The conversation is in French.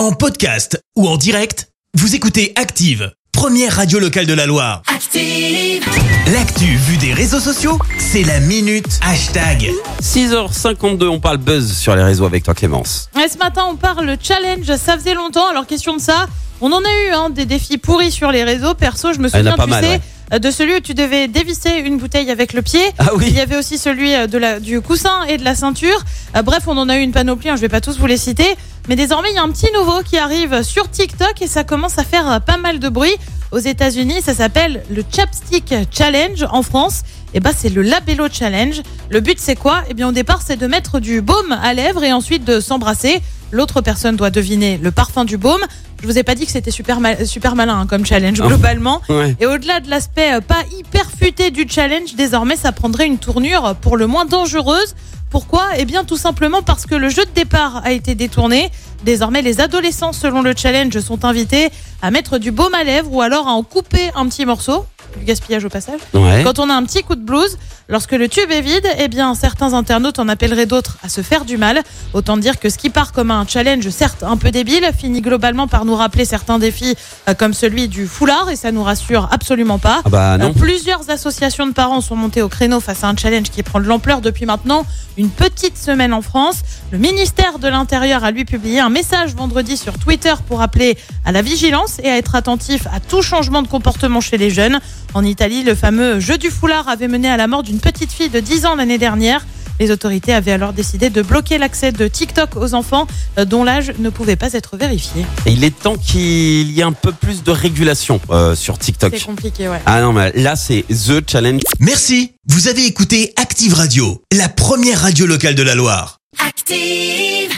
En podcast ou en direct, vous écoutez Active, première radio locale de la Loire. Active. L'actu vue des réseaux sociaux, c'est la minute hashtag. 6h52, on parle buzz sur les réseaux avec toi Clémence. Et ce matin, on parle challenge. Ça faisait longtemps. Alors, question de ça, on en a eu hein, des défis pourris sur les réseaux. Perso, je me Ah, souviens, pas tu mal, sais, ouais. de celui où tu devais dévisser une bouteille avec le pied. Ah oui. Il y avait aussi celui euh, de la, du coussin et de la ceinture. Euh, bref, on en a eu une panoplie. hein, je vais pas tous vous les citer. Mais désormais, il y a un petit nouveau qui arrive sur TikTok et ça commence à faire euh, pas mal de bruit. Aux États-Unis, ça s'appelle le Chapstick Challenge. En France, eh ben, c'est le Labello Challenge. Le but, c'est quoi? Eh bien, au départ, c'est de mettre du baume à lèvres et ensuite de s'embrasser. L'autre personne doit deviner le parfum du baume. Je vous ai pas dit que c'était super, mal- super malin hein, comme challenge Ah. globalement. Ouais. Et au-delà de l'aspect euh, pas hyper futé du challenge, désormais ça prendrait une tournure pour le moins dangereuse. Pourquoi? Eh bien tout simplement parce que le jeu de départ a été détourné. Désormais les adolescents selon le challenge sont invités à mettre du baume à lèvres ou alors à en couper un petit morceau. Du gaspillage au passage. Ouais. Quand on a un petit coup de blues, lorsque le tube est vide, eh bien certains internautes en appelleraient d'autres à se faire du mal. Autant dire que ce qui part comme un challenge certes un peu débile finit globalement par nous rappeler certains défis euh, comme celui du foulard et ça nous rassure absolument pas. Ah bah Euh. Plusieurs associations de parents sont montées au créneau face à un challenge qui prend de l'ampleur depuis maintenant une petite semaine en France. Le ministère de l'Intérieur a lui publié un message vendredi sur Twitter pour appeler à la vigilance et à être attentif à tout changement de comportement chez les jeunes. En Italie, le fameux jeu du foulard avait mené à la mort d'une petite fille de 10 ans l'année dernière. Les autorités avaient alors décidé de bloquer l'accès de TikTok aux enfants euh, dont l'âge ne pouvait pas être vérifié. Et il est temps qu'il y ait un peu plus de régulation euh, sur TikTok. C'est compliqué, ouais. Ah non, mais là c'est The Challenge. Merci, vous avez écouté Active Radio, la première radio locale de la Loire. Active.